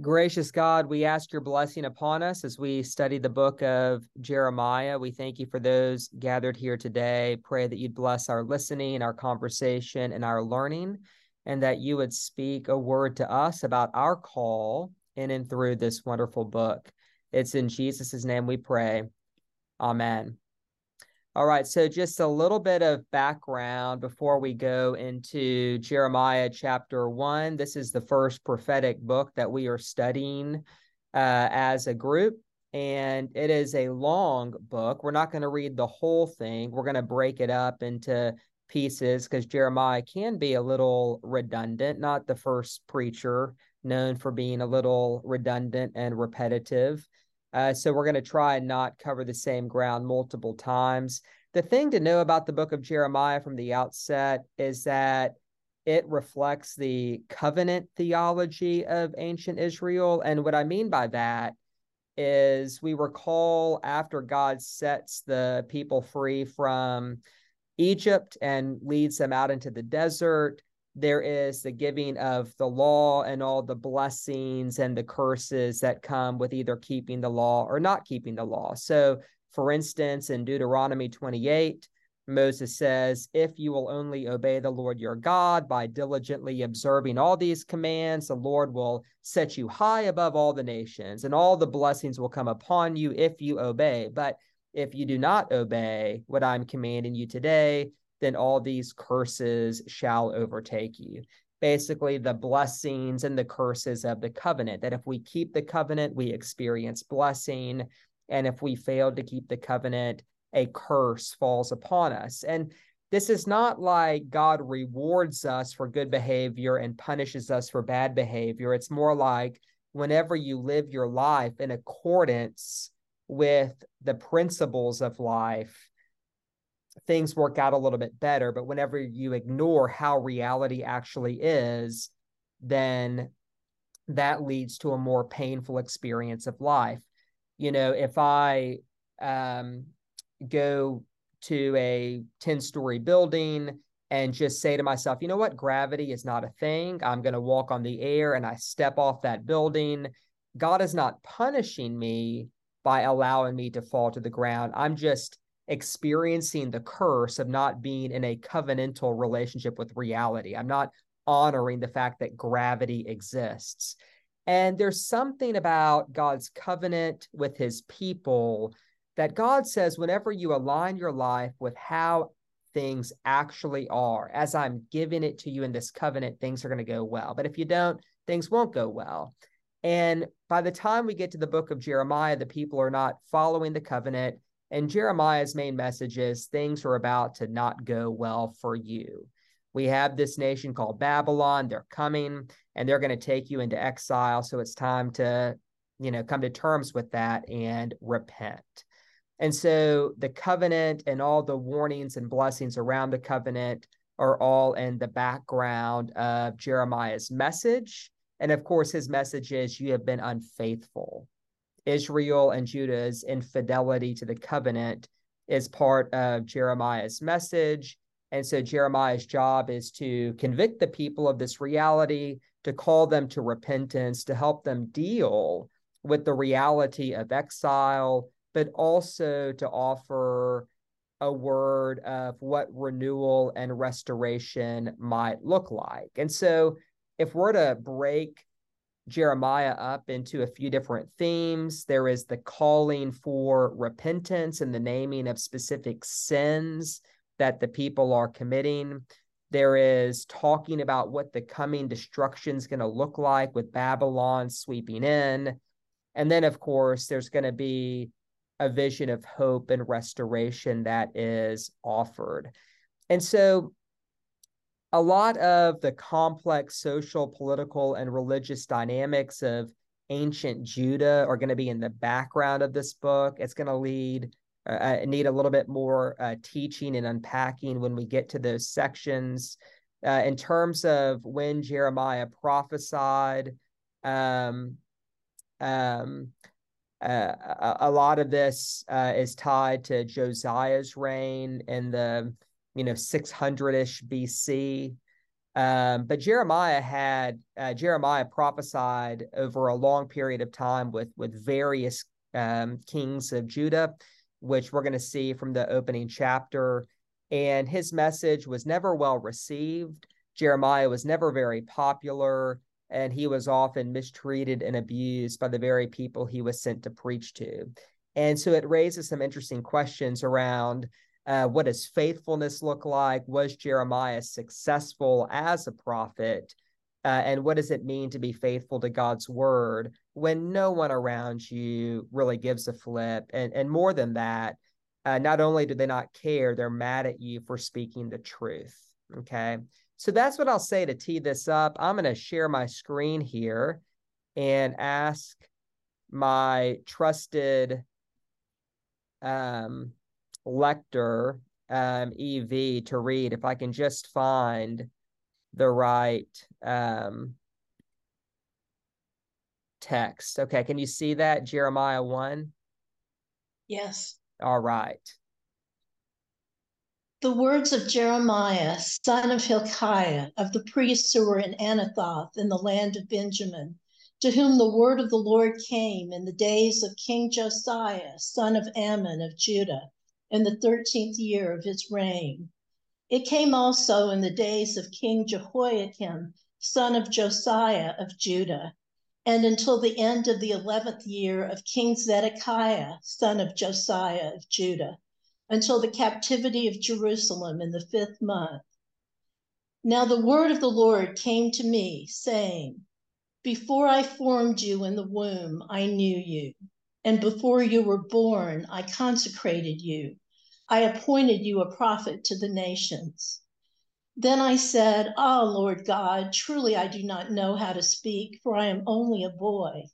Gracious God, we ask your blessing upon us as we study the book of Jeremiah. We thank you for those gathered here today. Pray that you'd bless our listening, our conversation, and our learning, and that you would speak a word to us about our call in and through this wonderful book. It's in Jesus' name we pray. Amen. All right, so just a little bit of background before we go into Jeremiah chapter one. This is the first prophetic book that we are studying uh, as a group, and it is a long book. We're not going to read the whole thing, we're going to break it up into pieces because Jeremiah can be a little redundant, not the first preacher known for being a little redundant and repetitive. Uh, so we're going to try and not cover the same ground multiple times. The thing to know about the book of Jeremiah from the outset is that it reflects the covenant theology of ancient Israel. And what I mean by that is we recall after God sets the people free from Egypt and leads them out into the desert, there is the giving of the law and all the blessings and the curses that come with either keeping the law or not keeping the law. So, for instance, in Deuteronomy 28, Moses says, If you will only obey the Lord your God by diligently observing all these commands, the Lord will set you high above all the nations, and all the blessings will come upon you if you obey. But if you do not obey what I'm commanding you today, then all these curses shall overtake you. Basically, the blessings and the curses of the covenant, that if we keep the covenant, we experience blessing. And if we fail to keep the covenant, a curse falls upon us. And this is not like God rewards us for good behavior and punishes us for bad behavior. It's more like whenever you live your life in accordance with the principles of life, things work out a little bit better. But whenever you ignore how reality actually is, then that leads to a more painful experience of life. You know, if I um, go to a 10 story building and just say to myself, you know what, gravity is not a thing. I'm going to walk on the air and I step off that building. God is not punishing me by allowing me to fall to the ground. I'm just experiencing the curse of not being in a covenantal relationship with reality. I'm not honoring the fact that gravity exists. And there's something about God's covenant with his people that God says, whenever you align your life with how things actually are, as I'm giving it to you in this covenant, things are going to go well. But if you don't, things won't go well. And by the time we get to the book of Jeremiah, the people are not following the covenant. And Jeremiah's main message is things are about to not go well for you. We have this nation called Babylon. They're coming and they're going to take you into exile. So it's time to, you know, come to terms with that and repent. And so the covenant and all the warnings and blessings around the covenant are all in the background of Jeremiah's message. And of course, his message is you have been unfaithful. Israel and Judah's infidelity to the covenant is part of Jeremiah's message. And so Jeremiah's job is to convict the people of this reality, to call them to repentance, to help them deal with the reality of exile, but also to offer a word of what renewal and restoration might look like. And so if we're to break Jeremiah up into a few different themes. There is the calling for repentance and the naming of specific sins that the people are committing. There is talking about what the coming destruction is going to look like with Babylon sweeping in. And then, of course, there's going to be a vision of hope and restoration that is offered. And so a lot of the complex social, political, and religious dynamics of ancient Judah are going to be in the background of this book. It's going to lead uh, uh, need a little bit more uh, teaching and unpacking when we get to those sections. Uh, in terms of when Jeremiah prophesied, um, um, uh, a, a, lot of this uh, is tied to Josiah's reign and the you know 600ish BC. Um, but Jeremiah had uh, Jeremiah prophesied over a long period of time with with various um, kings of Judah, which we're going to see from the opening chapter. And his message was never well received. Jeremiah was never very popular, and he was often mistreated and abused by the very people he was sent to preach to. And so it raises some interesting questions around uh, what does faithfulness look like? Was Jeremiah successful as a prophet? Uh, and what does it mean to be faithful to God's word when no one around you really gives a flip? And, and more than that, uh, not only do they not care, they're mad at you for speaking the truth. Okay. So that's what I'll say to tee this up. I'm going to share my screen here and ask my trusted um, lector um, EV to read if I can just find the right um, text. Okay, can you see that? Jeremiah 1? Yes. All right. The words of Jeremiah, son of Hilkiah, of the priests who were in Anathoth in the land of Benjamin, to whom the word of the Lord came in the days of King Josiah, son of Amon of Judah, in the thirteenth year of his reign. It came also in the days of King Jehoiakim, son of Josiah of Judah, and until the end of the eleventh year of King Zedekiah, son of Josiah of Judah until the captivity of Jerusalem in the fifth month. Now the word of the Lord came to me, saying, Before I formed you in the womb, I knew you. And before you were born, I consecrated you. I appointed you a prophet to the nations. Then I said, Ah, oh, Lord God, truly I do not know how to speak, for I am only a boy.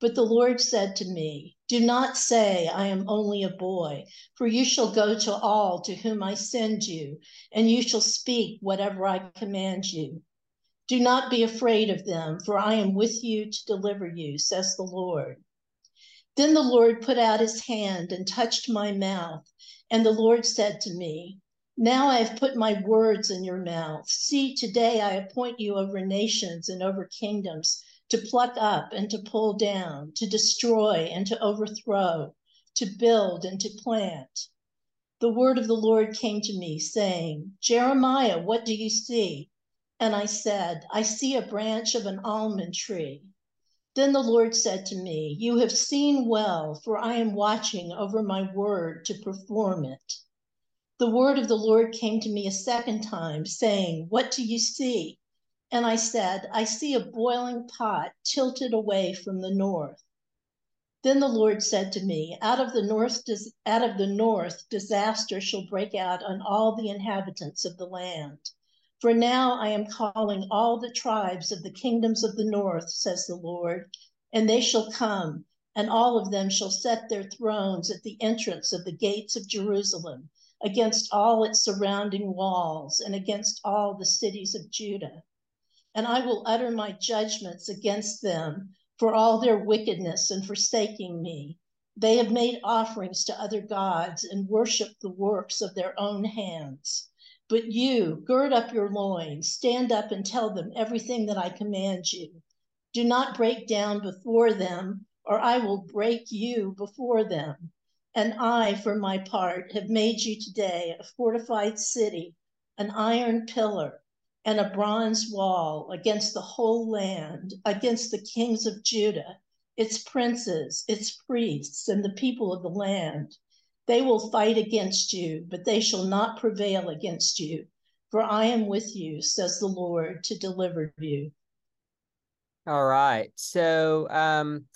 But the Lord said to me, Do not say, I am only a boy, for you shall go to all to whom I send you, and you shall speak whatever I command you. Do not be afraid of them, for I am with you to deliver you, says the Lord. Then the Lord put out his hand and touched my mouth, and the Lord said to me, Now I have put my words in your mouth. See, today I appoint you over nations and over kingdoms to pluck up and to pull down, to destroy and to overthrow, to build and to plant. The word of the Lord came to me, saying, Jeremiah, what do you see? And I said, I see a branch of an almond tree. Then the Lord said to me, You have seen well, for I am watching over my word to perform it. The word of the Lord came to me a second time, saying, What do you see? And I said, I see a boiling pot tilted away from the north. Then the Lord said to me, Out of the north, out of the north, disaster shall break out on all the inhabitants of the land. For now I am calling all the tribes of the kingdoms of the north, says the Lord, and they shall come, and all of them shall set their thrones at the entrance of the gates of Jerusalem, against all its surrounding walls, and against all the cities of Judah and I will utter my judgments against them for all their wickedness and forsaking me. They have made offerings to other gods and worshiped the works of their own hands. But you, gird up your loins, stand up and tell them everything that I command you. Do not break down before them, or I will break you before them. And I, for my part, have made you today a fortified city, an iron pillar and a bronze wall against the whole land, against the kings of Judah, its princes, its priests, and the people of the land. They will fight against you, but they shall not prevail against you. For I am with you, says the Lord, to deliver you. All right. So um,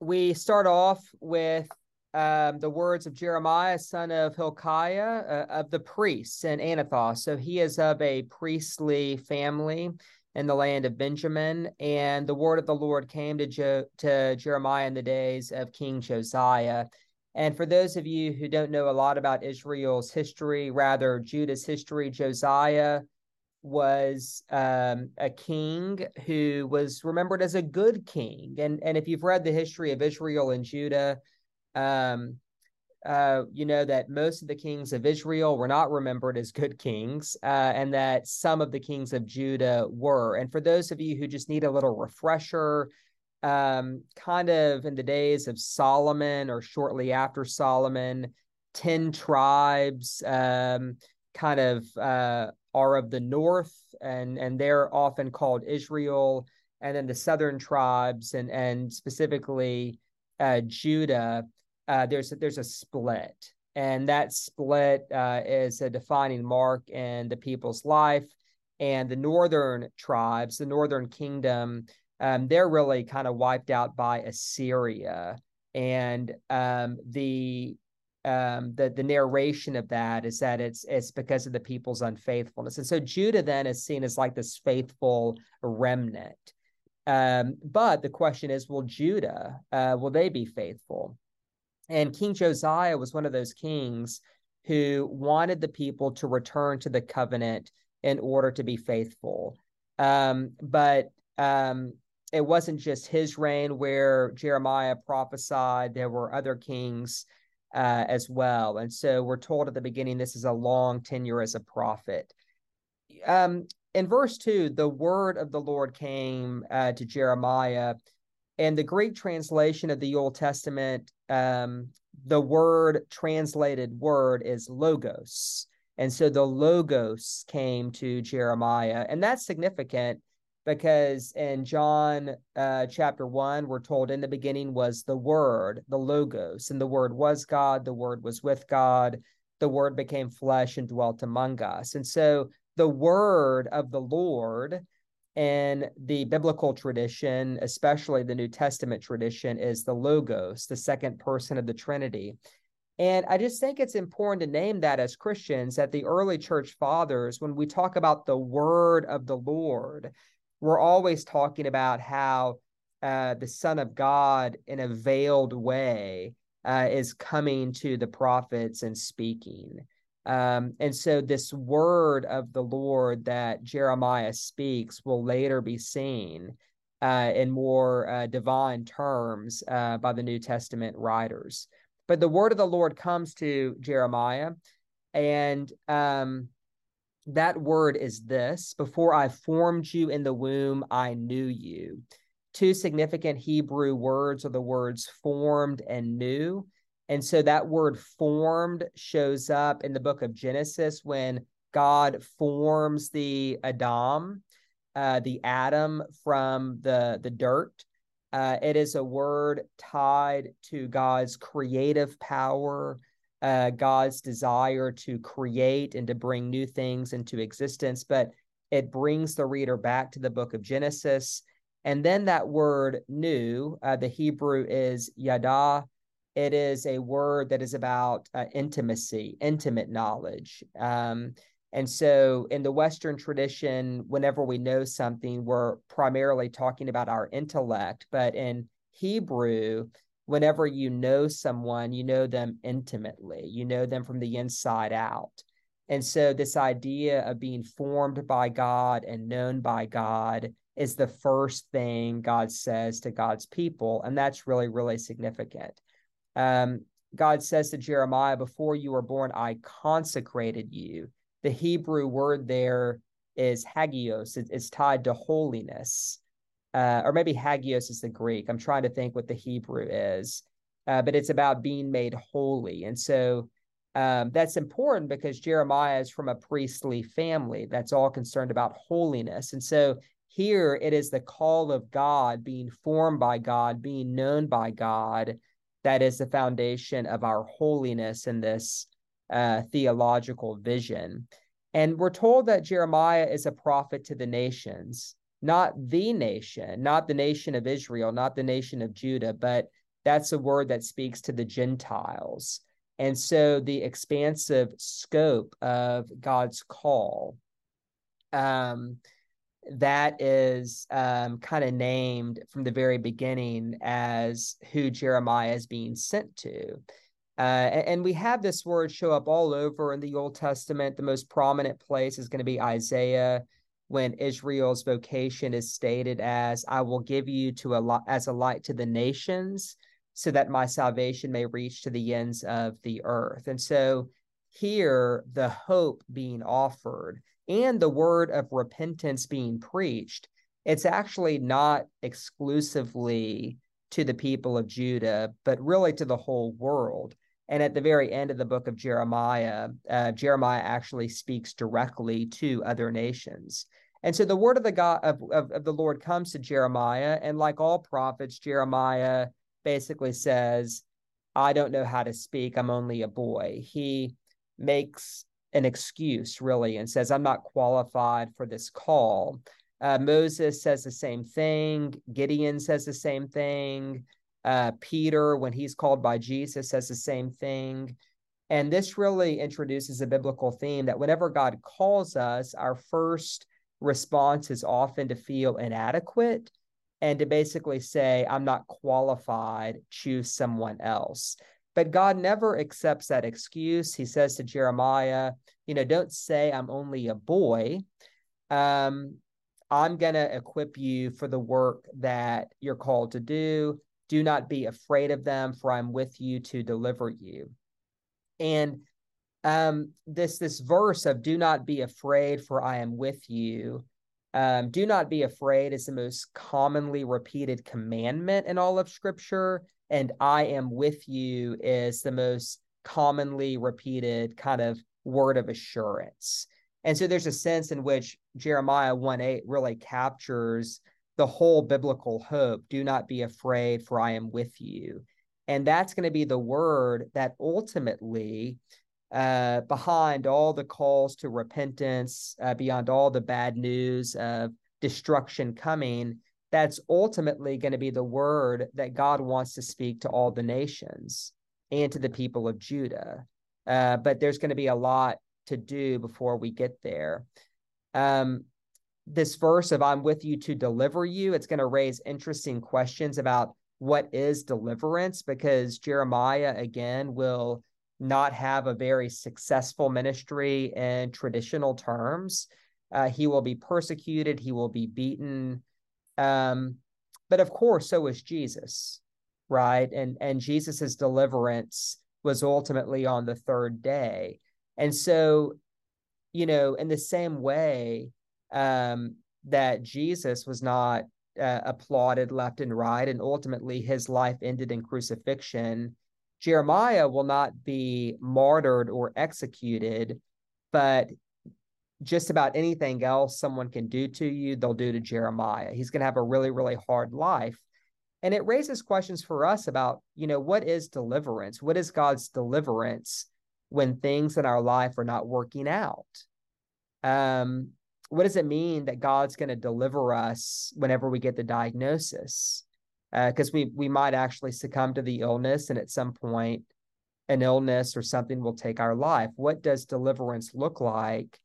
we start off with um, the words of Jeremiah, son of Hilkiah, uh, of the priests in Anathoth. So he is of a priestly family in the land of Benjamin. And the word of the Lord came to, jo- to Jeremiah in the days of King Josiah. And for those of you who don't know a lot about Israel's history, rather Judah's history, Josiah was um, a king who was remembered as a good king. And, and if you've read the history of Israel and Judah, um, uh, you know that most of the kings of Israel were not remembered as good kings, uh, and that some of the kings of Judah were. And for those of you who just need a little refresher, um, kind of in the days of Solomon or shortly after Solomon, 10 tribes um, kind of uh, are of the north, and, and they're often called Israel. And then the southern tribes, and, and specifically uh, Judah, uh, there's, a, there's a split. And that split uh, is a defining mark in the people's life. And the northern tribes, the northern kingdom, um, they're really kind of wiped out by Assyria. And um, the um, the the narration of that is that it's it's because of the people's unfaithfulness, and so Judah then is seen as like this faithful remnant. Um, but the question is, will Judah uh, will they be faithful? And King Josiah was one of those kings who wanted the people to return to the covenant in order to be faithful. Um, but um, it wasn't just his reign where Jeremiah prophesied, there were other kings uh, as well. And so we're told at the beginning this is a long tenure as a prophet. Um, in verse 2, the word of the Lord came uh, to Jeremiah. And the Greek translation of the Old Testament, um, the word translated word is logos. And so the logos came to Jeremiah. And that's significant because in John uh, chapter one, we're told in the beginning was the Word, the Logos, and the Word was God, the Word was with God, the Word became flesh and dwelt among us. And so the Word of the Lord in the biblical tradition, especially the New Testament tradition, is the Logos, the second person of the Trinity. And I just think it's important to name that as Christians that the early church fathers, when we talk about the word of the Lord, we're always talking about how uh, the Son of God, in a veiled way, uh, is coming to the prophets and speaking. Um, and so, this word of the Lord that Jeremiah speaks will later be seen uh, in more uh, divine terms uh, by the New Testament writers. But the word of the Lord comes to Jeremiah, and um, that word is this Before I formed you in the womb, I knew you. Two significant Hebrew words are the words formed and knew. And so that word formed shows up in the book of Genesis when God forms the Adam, uh, the Adam from the, the dirt. Uh, it is a word tied to God's creative power, uh, God's desire to create and to bring new things into existence, but it brings the reader back to the book of Genesis. And then that word new, uh, the Hebrew is yada. It is a word that is about uh, intimacy, intimate knowledge. Um, and so in the Western tradition, whenever we know something, we're primarily talking about our intellect. But in Hebrew, whenever you know someone, you know them intimately, you know them from the inside out. And so, this idea of being formed by God and known by God is the first thing God says to God's people. And that's really, really significant. Um, God says to Jeremiah, Before you were born, I consecrated you. The Hebrew word there is hagios, it's tied to holiness uh, or maybe hagios is the Greek. I'm trying to think what the Hebrew is, uh, but it's about being made holy. And so um, that's important because Jeremiah is from a priestly family that's all concerned about holiness. And so here it is the call of God, being formed by God, being known by God, that is the foundation of our holiness in this uh, theological vision. And we're told that Jeremiah is a prophet to the nations not the nation, not the nation of Israel, not the nation of Judah, but that's a word that speaks to the Gentiles. And so the expansive scope of God's call, um, that is um, kind of named from the very beginning as who Jeremiah is being sent to. Uh, and, and, we have this word show up all over in the Old Testament. The most prominent place is going to be Isaiah when Israel's vocation is stated as I will give you to a lot as a light to the nations. so that my salvation may reach to the ends of the earth. And so here, the hope being offered and the word of repentance being preached, it's actually not exclusively to the people of Judah, but really to the whole world. And at the very end of the book of Jeremiah, uh, Jeremiah actually speaks directly to other nations. And so the word of the God of, of, of the Lord comes to Jeremiah, and like all prophets, Jeremiah basically says, I don't know how to speak. I'm only a boy. He makes an excuse, really, and says, I'm not qualified for this call. Uh, Moses says the same thing. Gideon says the same thing. Uh, Peter, when he's called by Jesus, says the same thing. And this really introduces a biblical theme that whenever God calls us, our first response is often to feel inadequate and to basically say, I'm not qualified, choose someone else. But God never accepts that excuse. He says to Jeremiah, you know, don't say I'm only a boy. Um, I'm going to equip you for the work that you're called to do. Do not be afraid of them, for I'm with you to deliver you. And um, this this verse of "Do not be afraid, for I am with you." Um, do not be afraid is the most commonly repeated commandment in all of Scripture and I am with you is the most commonly repeated kind of word of assurance. And so there's a sense in which Jeremiah 1 8 really captures the whole biblical hope do not be afraid, for I am with you. And that's going to be the word that ultimately, uh, behind all the calls to repentance, uh, beyond all the bad news of destruction coming, that's ultimately going to be the word that God wants to speak to all the nations and to the people of Judah. Uh, but there's going to be a lot to do before we get there. Um, this verse of I'm with you to deliver you, it's going to raise interesting questions about what is deliverance because Jeremiah, again, will not have a very successful ministry in traditional terms. Uh, he will be persecuted, he will be beaten, um, but of course, so is Jesus, right? And and Jesus's deliverance was ultimately on the third day. And so, you know, in the same way um, that Jesus was not uh, applauded left and right, and ultimately his life ended in crucifixion. Jeremiah will not be martyred or executed, but just about anything else someone can do to you, they'll do to Jeremiah. He's going to have a really, really hard life. And it raises questions for us about, you know, what is deliverance? What is God's deliverance when things in our life are not working out? Um, what does it mean that God's going to deliver us whenever we get the diagnosis? Because uh, we we might actually succumb to the illness, and at some point, an illness or something will take our life. What does deliverance look like?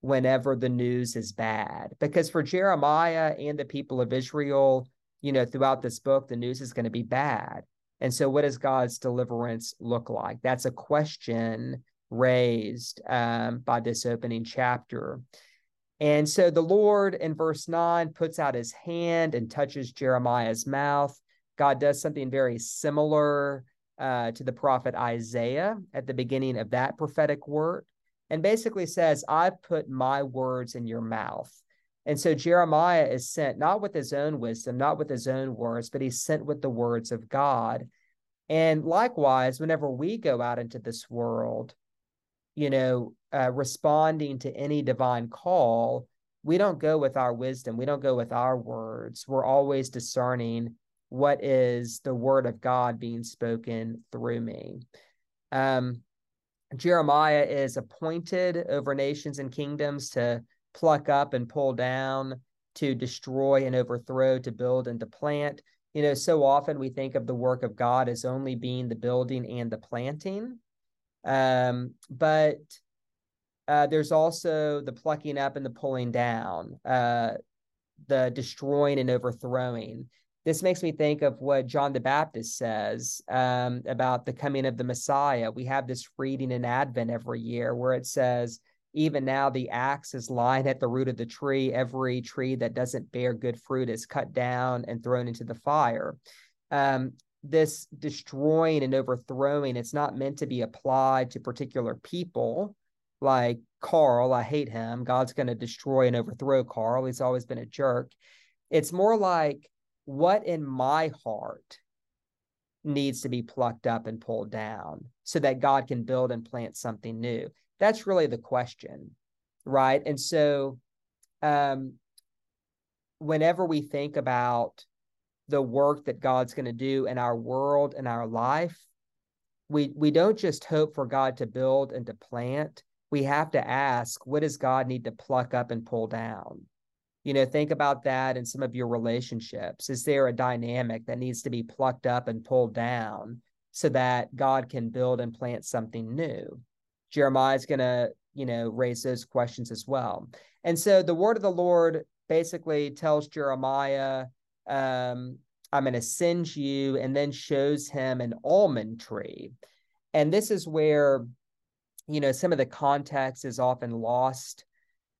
whenever the news is bad. Because for Jeremiah and the people of Israel, you know, throughout this book, the news is going to be bad. And so, what does God's deliverance look like? That's a question raised um, by this opening chapter. And so, the Lord in verse 9 puts out his hand and touches Jeremiah's mouth. God does something very similar uh, to the prophet Isaiah at the beginning of that prophetic word and basically says, I've put my words in your mouth. And so Jeremiah is sent not with his own wisdom, not with his own words, but he's sent with the words of God. And likewise, whenever we go out into this world, you know, uh, responding to any divine call, we don't go with our wisdom. We don't go with our words. We're always discerning what is the word of God being spoken through me. Um, Jeremiah is appointed over nations and kingdoms to pluck up and pull down, to destroy and overthrow, to build and to plant. You know, so often we think of the work of God as only being the building and the planting. Um, but uh, there's also the plucking up and the pulling down, uh, the destroying and overthrowing this makes me think of what John the Baptist says um, about the coming of the Messiah. We have this reading in Advent every year where it says, even now the axe is lying at the root of the tree. Every tree that doesn't bear good fruit is cut down and thrown into the fire. Um, this destroying and overthrowing, it's not meant to be applied to particular people like carl I hate him. God's going to destroy and overthrow carl He's always been a jerk. It's more like what in my heart needs to be plucked up and pulled down so that God can build and plant something new. That's really the question, right? And so, um, whenever we think about the work that God's going to do in our world and our life, we we don't just hope for God to build and to plant. We have to ask, what does God need to pluck up and pull down? You know, think about that in some of your relationships. Is there a dynamic that needs to be plucked up and pulled down so that God can build and plant something new? Jeremiah is going to, you know, raise those questions as well. And so the word of the Lord basically tells Jeremiah, um, I'm going to send you, and then shows him an almond tree. And this is where, you know, some of the context is often lost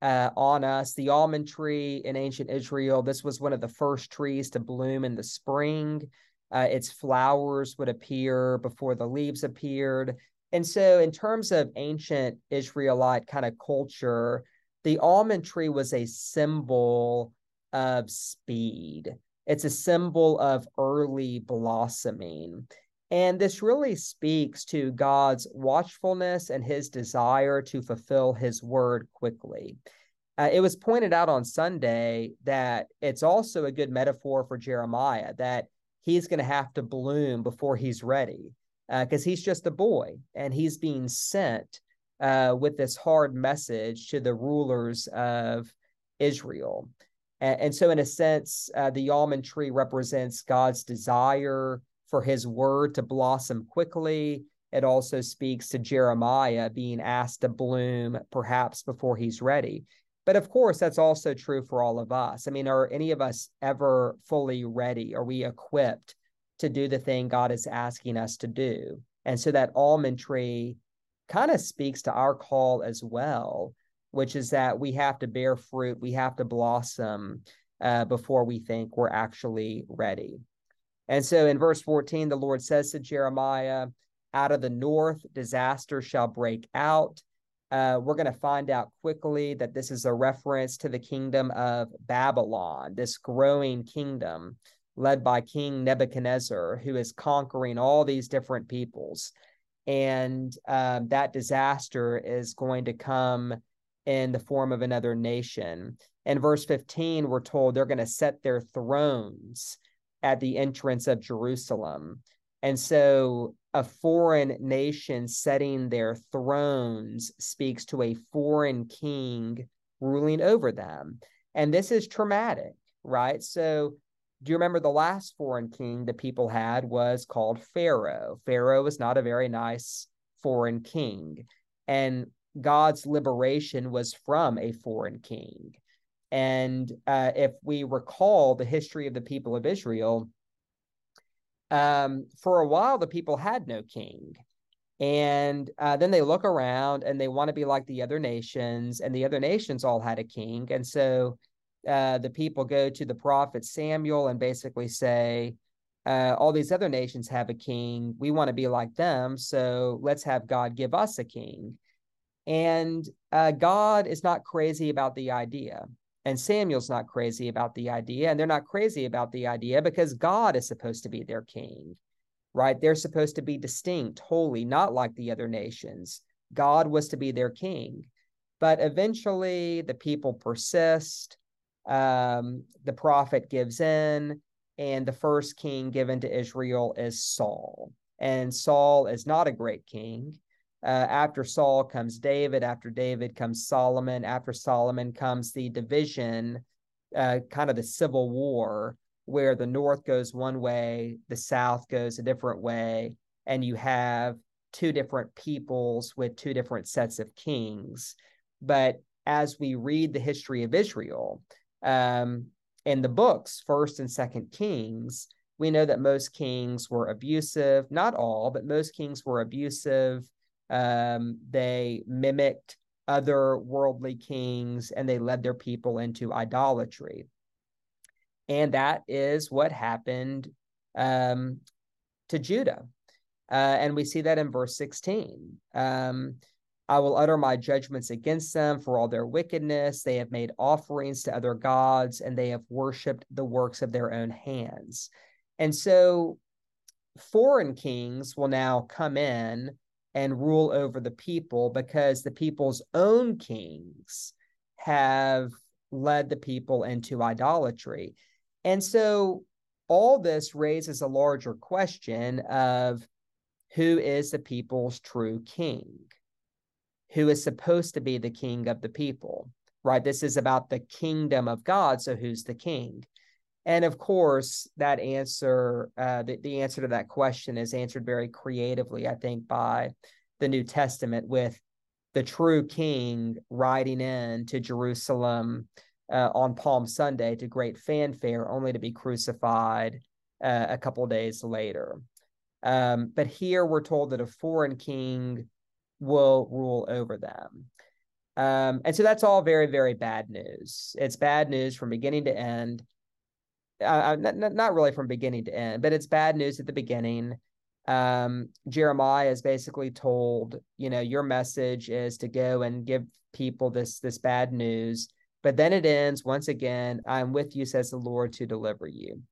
uh, on us. The almond tree in ancient Israel, this was one of the first trees to bloom in the spring. Uh, its flowers would appear before the leaves appeared. And so, in terms of ancient Israelite kind of culture, the almond tree was a symbol of speed. It's a symbol of early blossoming. And this really speaks to God's watchfulness and his desire to fulfill his word quickly. Uh, it was pointed out on Sunday that it's also a good metaphor for Jeremiah that he's going to have to bloom before he's ready because uh, he's just a boy and he's being sent uh, with this hard message to the rulers of Israel. And, and so, in a sense, uh, the almond tree represents God's desire for his word to blossom quickly. It also speaks to Jeremiah being asked to bloom perhaps before he's ready. But of course, that's also true for all of us. I mean, are any of us ever fully ready? Are we equipped to do the thing God is asking us to do? And so that almond tree kind of speaks to our call as well, which is that we have to bear fruit, we have to blossom uh, before we think we're actually ready. And so in verse 14, the Lord says to Jeremiah, Out of the north, disaster shall break out. Uh, we're going to find out quickly that this is a reference to the kingdom of Babylon, this growing kingdom led by King Nebuchadnezzar, who is conquering all these different peoples and um, that disaster is going to come in the form of another nation. In verse 15, we're told they're going to set their thrones at the entrance of Jerusalem. And so a foreign nation setting their thrones speaks to a foreign king ruling over them. And this is traumatic, right? So do you remember the last foreign king the people had was called Pharaoh? Pharaoh was not a very nice foreign king. And God's liberation was from a foreign king. And uh, if we recall the history of the people of Israel, um, for a while the people had no king. And uh, then they look around and they want to be like the other nations, and the other nations all had a king. And so uh, the people go to the prophet Samuel and basically say, uh, all these other nations have a king. We want to be like them. So let's have God give us a king. And uh, God is not crazy about the idea. And Samuel's not crazy about the idea. And they're not crazy about the idea because God is supposed to be their king, right? They're supposed to be distinct, holy, not like the other nations. God was to be their king. But eventually the people persist um, the prophet gives in, and the first king given to Israel is Saul. And Saul is not a great king. Uh, after Saul comes David. After David comes Solomon. After Solomon comes the division, uh, kind of the civil war, where the north goes one way, the south goes a different way, and you have two different peoples with two different sets of kings. But as we read the history of Israel, um, in the books, First and Second Kings, we know that most kings were abusive. Not all, but most kings were abusive. Um, they mimicked other worldly kings and they led their people into idolatry. And that is what happened um, to Judah. Uh, and we see that in verse 16. Um, I will utter my judgments against them for all their wickedness. They have made offerings to other gods, and they have worshiped the works of their own hands. And so foreign kings will now come in and rule over the people because the people's own kings have led the people into idolatry. And so all this raises a larger question of who is the people's true king? Who is supposed to be the king of the people? Right? This is about the kingdom of God. So who's the king? And of course, that answer, uh, the, the answer to that question is answered very creatively, I think, by the New Testament with the true king riding in to Jerusalem uh, on Palm Sunday to great fanfare, only to be crucified uh, a couple days later. Um, but here we're told that a foreign king will rule over them. Um, and so that's all very, very bad news. It's bad news from beginning to end. Uh, not, not really from beginning to end, but it's bad news at the beginning. Um, Jeremiah is basically told, you know, your message is to go and give people this this bad news. But then it ends once again, I'm with you, says the Lord, to deliver you.